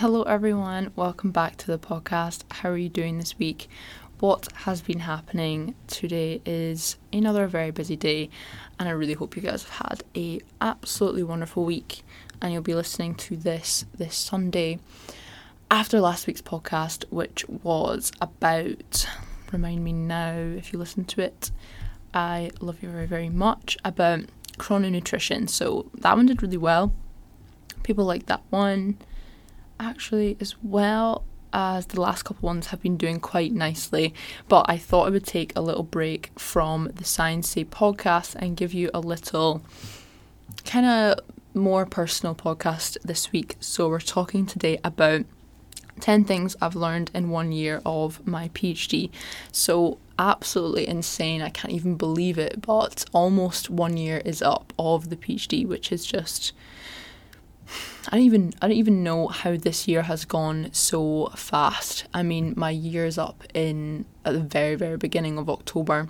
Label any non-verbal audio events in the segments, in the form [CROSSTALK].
Hello, everyone. Welcome back to the podcast. How are you doing this week? What has been happening today is another very busy day, and I really hope you guys have had a absolutely wonderful week. And you'll be listening to this this Sunday after last week's podcast, which was about. Remind me now if you listen to it. I love you very very much about chrononutrition. So that one did really well. People like that one actually, as well as the last couple ones have been doing quite nicely. But I thought I would take a little break from the Science Say podcast and give you a little kind of more personal podcast this week. So we're talking today about 10 things I've learned in one year of my PhD. So, absolutely insane. I can't even believe it, but almost one year is up of the PhD, which is just I don't even I don't even know how this year has gone so fast. I mean, my year's up in at the very very beginning of October.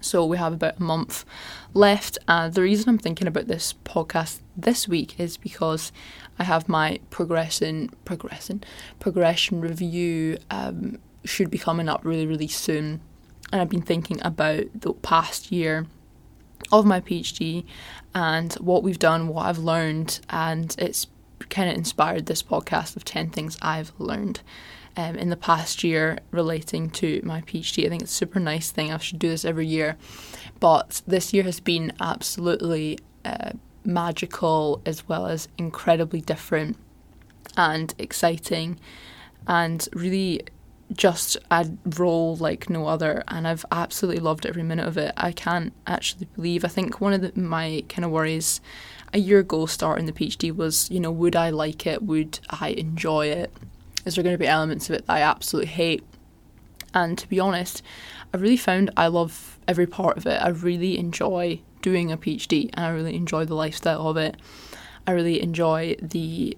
So we have about a month left. And the reason I'm thinking about this podcast this week is because I have my progression progression progression review um, should be coming up really really soon. And I've been thinking about the past year of my PhD and what we've done, what I've learned, and it's kind of inspired this podcast of 10 things I've learned um, in the past year relating to my PhD. I think it's a super nice thing. I should do this every year. But this year has been absolutely uh, magical as well as incredibly different and exciting and really just a role like no other and I've absolutely loved every minute of it. I can't actually believe. I think one of the, my kind of worries a year ago starting the PhD was, you know, would I like it? Would I enjoy it? Is there going to be elements of it that I absolutely hate? And to be honest, I really found I love every part of it. I really enjoy doing a PhD and I really enjoy the lifestyle of it. I really enjoy the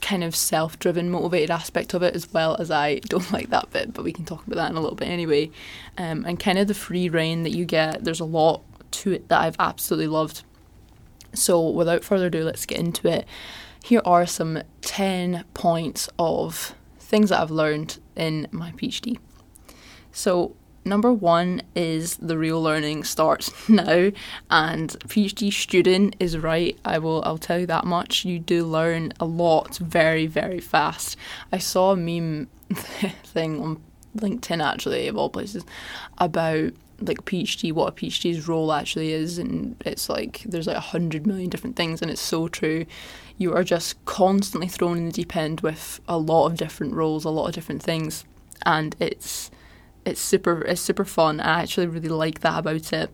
kind of self driven, motivated aspect of it as well as I don't [LAUGHS] like that bit, but we can talk about that in a little bit anyway. Um, and kind of the free reign that you get, there's a lot to it that I've absolutely loved. So, without further ado, let's get into it. Here are some 10 points of things that I've learned in my PhD. So, number one is the real learning starts [LAUGHS] now and phd student is right. I will i'll tell you that much. You do learn a lot very very fast. I saw a meme [LAUGHS] thing on linkedin actually of all places about like phd what a phd's role actually is and it's like there's like a hundred million different things and it's so true. You are just constantly thrown in the deep end with a lot of different roles a lot of different things and it's it's super it's super fun. I actually really like that about it.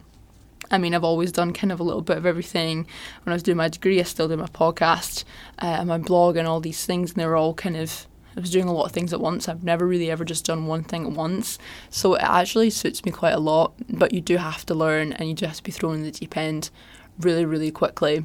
I mean, I've always done kind of a little bit of everything. When I was doing my degree, I still did my podcast uh, and my blog and all these things, and they were all kind of. I was doing a lot of things at once. I've never really ever just done one thing at once. So it actually suits me quite a lot, but you do have to learn and you do have to be thrown in the deep end really, really quickly.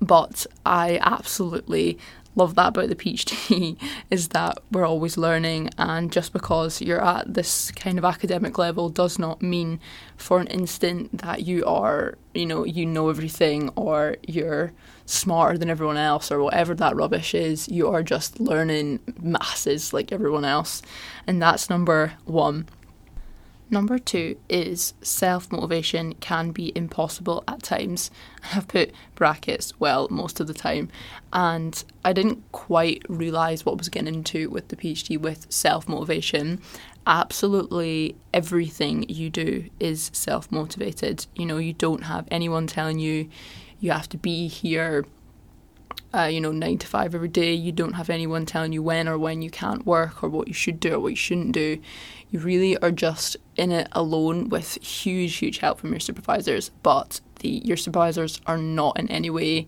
But I absolutely love that about the PhD [LAUGHS] is that we're always learning, and just because you're at this kind of academic level does not mean for an instant that you are, you know, you know everything or you're smarter than everyone else or whatever that rubbish is. You are just learning masses like everyone else, and that's number one. Number two is self motivation can be impossible at times. [LAUGHS] I've put brackets, well, most of the time. And I didn't quite realise what I was getting into with the PhD with self motivation. Absolutely everything you do is self motivated. You know, you don't have anyone telling you you have to be here uh, you know, nine to five every day. You don't have anyone telling you when or when you can't work or what you should do or what you shouldn't do. You really are just in it alone with huge, huge help from your supervisors. But the your supervisors are not in any way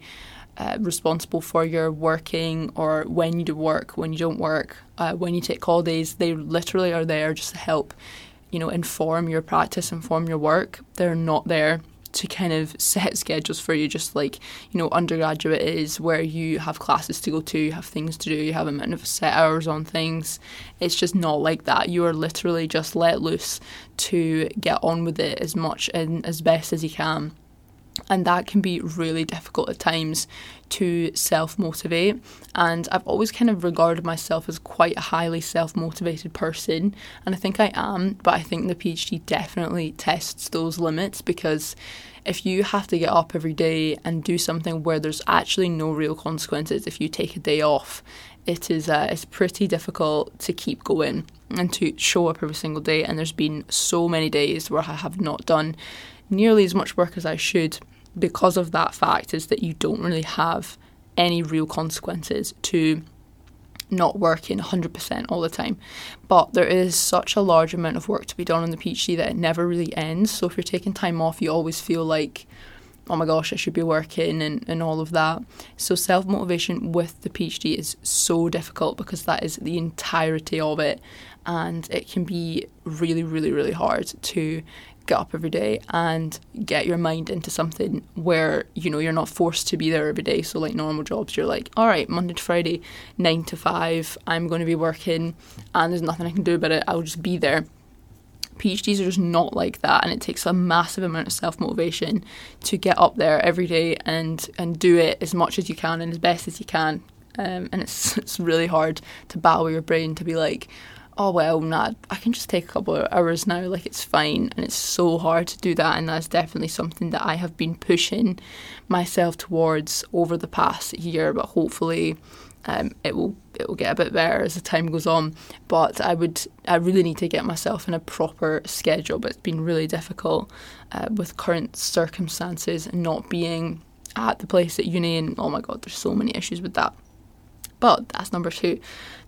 uh, responsible for your working or when you do work, when you don't work, uh, when you take holidays. They literally are there just to help, you know, inform your practice, inform your work. They're not there to kind of set schedules for you, just like you know undergraduate is, where you have classes to go to, you have things to do, you have a amount of set hours on things. It's just not like that. You are literally just let loose to get on with it as much and as best as you can. And that can be really difficult at times to self motivate. And I've always kind of regarded myself as quite a highly self motivated person, and I think I am, but I think the PhD definitely tests those limits because if you have to get up every day and do something where there's actually no real consequences if you take a day off, it is uh, it's pretty difficult to keep going and to show up every single day. And there's been so many days where I have not done nearly as much work as I should because of that fact is that you don't really have any real consequences to not working 100% all the time. But there is such a large amount of work to be done on the PhD that it never really ends. So if you're taking time off, you always feel like, oh my gosh, I should be working and, and all of that. So self motivation with the PhD is so difficult because that is the entirety of it. And it can be really, really, really hard to get up every day and get your mind into something where you know you're not forced to be there every day so like normal jobs you're like all right monday to friday 9 to 5 i'm going to be working and there's nothing i can do about it i'll just be there PhDs are just not like that, and it takes a massive amount of self motivation to get up there every day and and do it as much as you can and as best as you can. Um, and it's [LAUGHS] it's really hard to battle your brain to be like, oh well, nah, I can just take a couple of hours now, like it's fine. And it's so hard to do that, and that's definitely something that I have been pushing myself towards over the past year. But hopefully, um, it will it will get a bit better as the time goes on. But I would I really need to get myself in a proper schedule. But it's been really difficult uh, with current circumstances and not being at the place at uni, and oh my god, there's so many issues with that. But that's number two.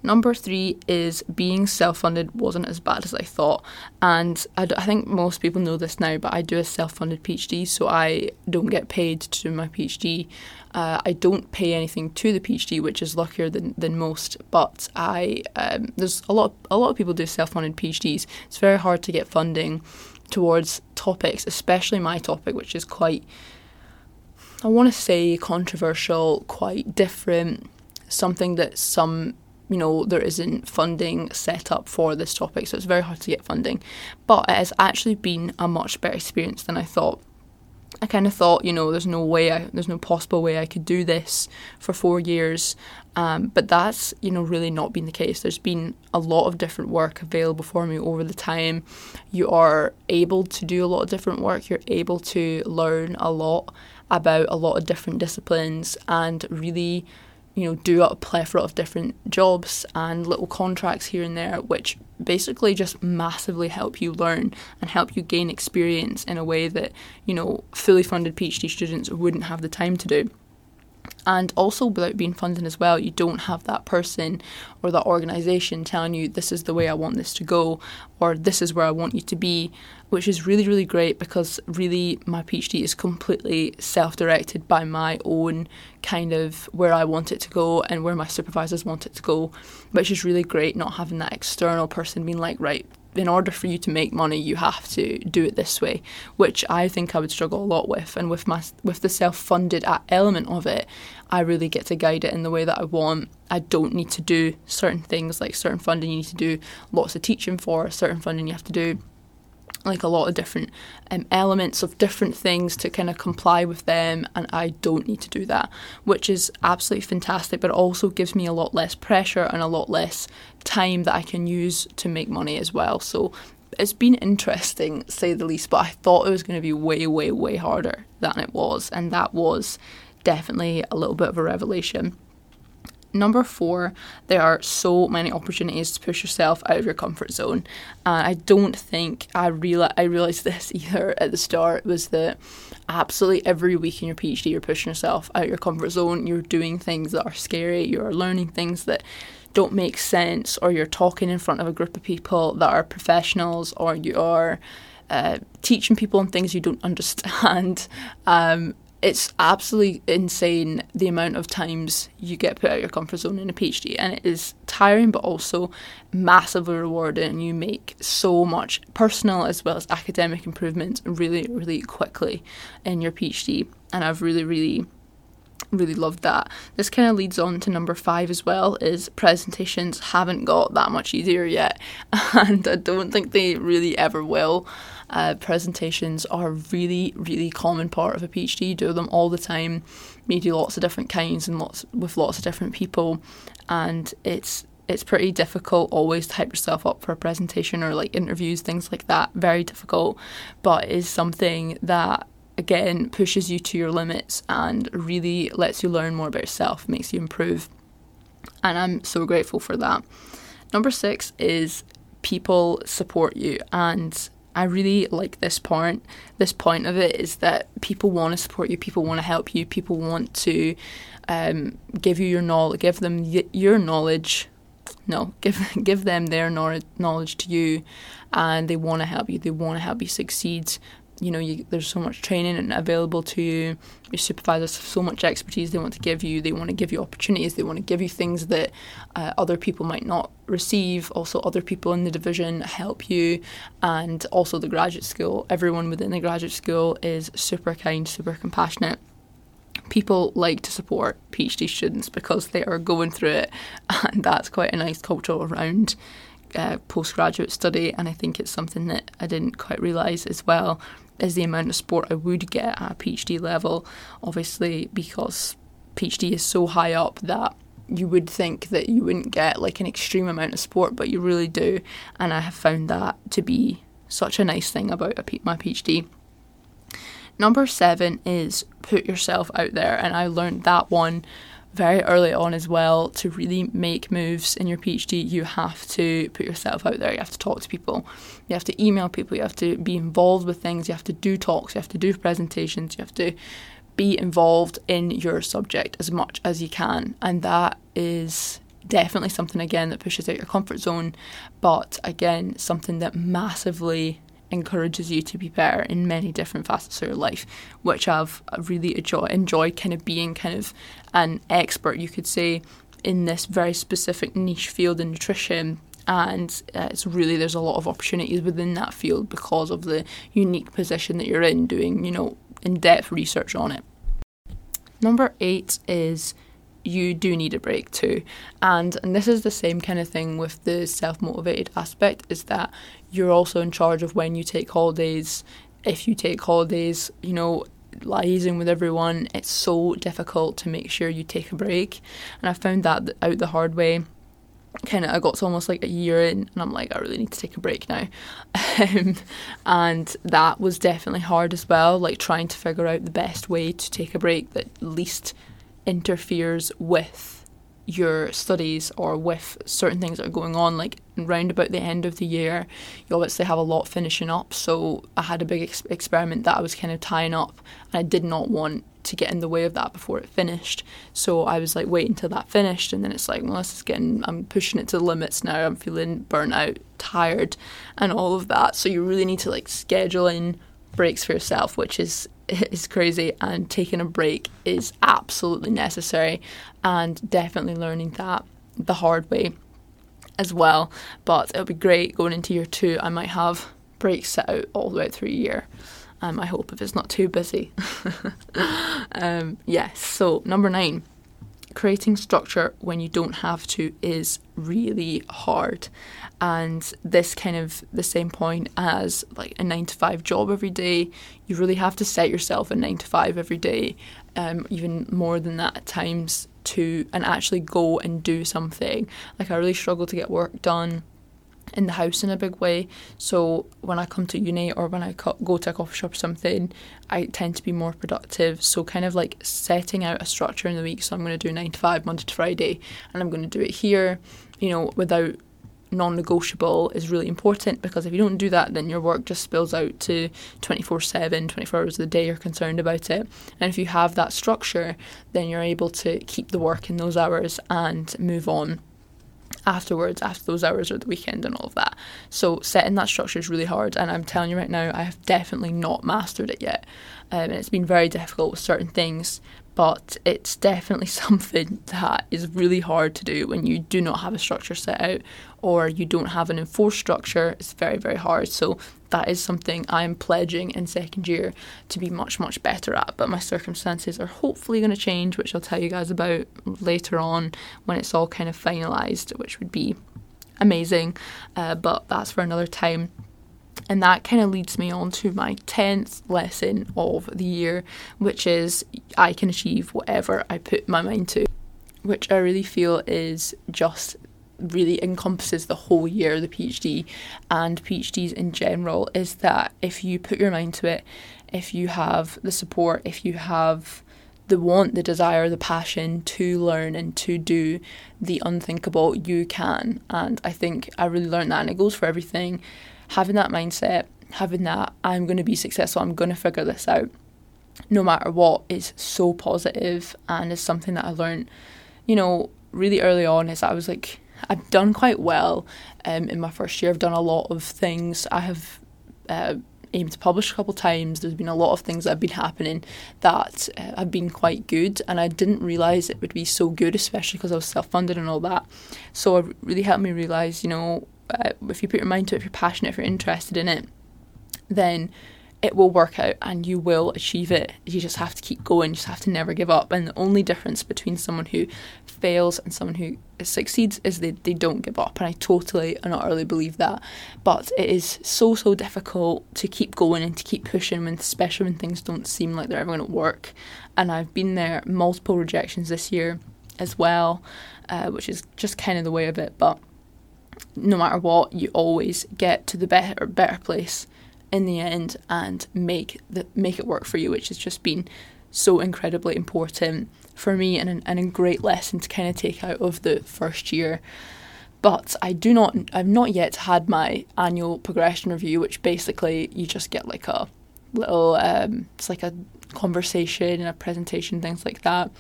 Number three is being self funded wasn't as bad as I thought. And I, I think most people know this now, but I do a self funded PhD, so I don't get paid to do my PhD. Uh, I don't pay anything to the PhD, which is luckier than, than most. But I um, there's a lot a lot of people do self funded PhDs. It's very hard to get funding towards topics, especially my topic, which is quite I want to say controversial, quite different something that some you know there isn't funding set up for this topic so it's very hard to get funding. But it has actually been a much better experience than i thought. I kind of thought you know there's no way I, there's no possible way i could do this for four years. Um, but that's you know really not been the case. There's been a lot of different work available for me over the time. You are able to do a lot of different work. You're able to learn a lot about a lot of different disciplines and really you know, do a plethora of different jobs and little contracts here and there, which basically just massively help you learn and help you gain experience in a way that, you know, fully funded PhD students wouldn't have the time to do. And also, without being funded as well, you don't have that person or that organisation telling you this is the way I want this to go or this is where I want you to be, which is really, really great because really my PhD is completely self directed by my own kind of where I want it to go and where my supervisors want it to go, which is really great not having that external person being like, right, in order for you to make money, you have to do it this way, which I think I would struggle a lot with. And with my with the self funded element of it, I really get to guide it in the way that I want. I don't need to do certain things like certain funding you need to do lots of teaching for, certain funding you have to do like a lot of different um, elements of different things to kind of comply with them, and I don't need to do that, which is absolutely fantastic. But it also gives me a lot less pressure and a lot less time that I can use to make money as well. So it's been interesting, say the least. But I thought it was going to be way, way, way harder than it was, and that was definitely a little bit of a revelation. Number four, there are so many opportunities to push yourself out of your comfort zone. And I don't think I reali- I realised [LAUGHS] this either at the start was that absolutely every week in your PhD you're pushing yourself out of your comfort zone. You're doing things that are scary. You're learning things that don't make sense, or you're talking in front of a group of people that are professionals, or you are uh, teaching people on things you don't [LAUGHS] understand. Um, it's absolutely insane the amount of times you get put out of your comfort zone in a PhD, and it is tiring but also massively rewarding. And you make so much personal as well as academic improvements really, really quickly in your PhD. And I've really, really really loved that. This kind of leads on to number five as well is presentations haven't got that much easier yet [LAUGHS] and I don't think they really ever will. Uh, presentations are a really, really common part of a PhD. You do them all the time. You do lots of different kinds and lots with lots of different people, and it's it's pretty difficult always to hype yourself up for a presentation or like interviews, things like that. Very difficult, but is something that again pushes you to your limits and really lets you learn more about yourself, makes you improve. And I'm so grateful for that. Number six is people support you and I really like this point. This point of it is that people want to support you, people want to help you, people want to um, give you your knowledge, give them y- your knowledge. No, [LAUGHS] give give them their knowledge to you, and they want to help you. They want to help you succeed you know you, there's so much training available to you. Your supervisors have so much expertise they want to give you. They want to give you opportunities. They want to give you things that uh, other people might not receive. Also other people in the division help you. And also the graduate school. Everyone within the graduate school is super kind super compassionate. People like to support PhD students because they are going through it, [LAUGHS] and that's quite a nice culture around uh, postgraduate study. And I think it's something that I didn't quite realise as well is the amount of sport I would get at a PhD level, obviously, because PhD is so high up that you would think that you wouldn't get like an extreme amount of sport, but you really do. And I have found that to be such a nice thing about my PhD. Number seven is put yourself out there, and I learned that one very early on as well to really make moves in your PhD, you have to put yourself out there. You have to talk to people. You have to email people. You have to be involved with things. You have to do talks. You have to do presentations. You have to be involved in your subject as much as you can. And that is definitely something, again, that pushes out your comfort zone, but again, something that massively encourages you to be better in many different facets of your life, which I've really enjoy, enjoyed kind of being kind of an expert, you could say, in this very specific niche field in nutrition. And uh, it's really there's a lot of opportunities within that field because of the unique position that you're in, doing you know in depth research on it. Number eight is you do need a break too. And and this is the same kind of thing with the self-motivated aspect is that you're also in charge of when you take holidays. If you take holidays, you know, liaising with everyone, it's so difficult to make sure you take a break. And I found that out the hard way. Kind of, I got to almost like a year in, and I'm like, I really need to take a break now. [LAUGHS] Um, and that was definitely hard as well, like trying to figure out the best way to take a break that least interferes with your studies or with certain things that are going on like round about the end of the year you obviously have a lot finishing up. So i had a big ex- experiment that i was kind of tying up and i did not want to get in the way of that before it finished. So i was like wait until that finished and then it's like well this is getting i'm pushing it to the limits now. I'm feeling burnt out tired and all of that. So you really need to like schedule in breaks for yourself which is [LAUGHS] is crazy and taking a break is absolutely necessary and definitely learning that the hard way as well. But it'll be great going into year two. I might have breaks set out all the way through a year. Um, I hope if it's not too busy. [LAUGHS] um, yes, so number nine, creating structure when you don't have to is really hard. And this kind of the same point as like a nine to five job every day. You really have to set yourself a nine to five every day um, even more than that at times to and actually go and do something. Like i really struggle to get work done in the house in a big way. So when I come to uni or when I co- go to a coffee shop or something, I tend to be more productive. So kind of like setting out a structure in the week. So I'm going to do nine to five, Monday to Friday, and I'm going to do it here. You know, without non-negotiable is really important because if you don't do that then your work just spills out to 24/7 24 hours of the day you're concerned about it and if you have that structure then you're able to keep the work in those hours and move on afterwards, after those hours or the weekend and all of that. So setting that structure is really hard, and I'm telling you right now, I have definitely not mastered it yet, um, and it's been very difficult with certain things. But it's definitely [LAUGHS] something that is really hard to do when you do not have a structure set out or you don't have an enforced structure. It's very, very hard. So that is something I'm pledging in second year to be much, much better at. But my circumstances are hopefully going to change, which I'll tell you guys about later on when it's all kind of finalised, which would be amazing. Uh, but that's for another time. And that kind of leads me on to my 10th lesson of the year, which is I can achieve whatever I put my mind to, which I really feel is just really encompasses the whole year of the PhD and PhDs in general is that if you put your mind to it, if you have the support, if you have the want, the desire, the passion to learn and to do the unthinkable, you can. And I think I really learned that, and it goes for everything. Having that mindset, having that, I'm going to be successful, I'm going to figure this out, no matter what, is so positive and is something that I learned, you know, really early on. Is I was like, I've done quite well um, in my first year. I've done a lot of things. I have uh, aimed to publish a couple times. There's been a lot of things that have been happening that uh, have been quite good, and I didn't realise it would be so good, especially because I was self funded and all that. So it really helped me realise, you know, if you put your mind to it, if you're passionate, if you're interested in it, then it will work out and you will achieve it. You just have to keep going, you just have to never give up. And the only difference between someone who fails and someone who succeeds is they, they don't give up. And I totally and utterly believe that. But it is so, so difficult to keep going and to keep pushing, when, especially when things don't seem like they're ever going to work. And I've been there multiple rejections this year as well, uh, which is just kind of the way of it. But no matter what, you always get to the better better place in the end and make the make it work for you, which has just been so incredibly important for me and, and a great lesson to kind of take out of the first year. But I do not, I've not yet had my annual progression review, which basically you just get like a little, um, it's like a conversation and a presentation, things like that,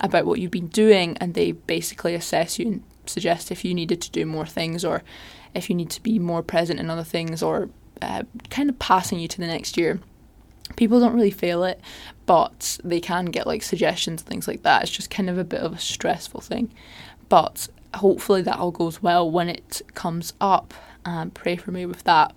about what you've been doing, and they basically assess you and suggest if you needed to do more things or if you need to be more present in other things or uh, kind of passing you to the next year. People don't really feel it, but they can get like suggestions things like that. It's just kind of a bit of a stressful thing. But hopefully that all goes well when it comes up and pray for me with that.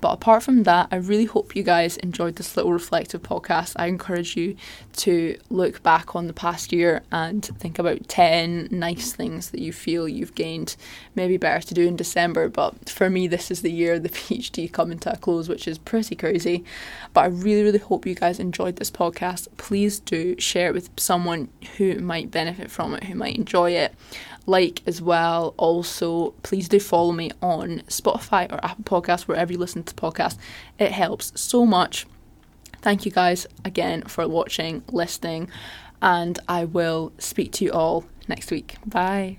But apart from that, I really hope you guys enjoyed this little reflective podcast. I encourage you to look back on the past year and think about 10 nice things that you feel you've gained. Maybe better to do in December, but for me, this is the year the [LAUGHS] PhD coming to a close, which is pretty crazy. But I really, really hope you guys enjoyed this podcast. Please do share it with someone who might benefit from it, who might enjoy it like as well. Also, please do follow me on Spotify or Apple Podcasts, wherever you listen to podcasts. It helps so much. Thank you guys again for watching, listening, and I will speak to you all next week. Bye.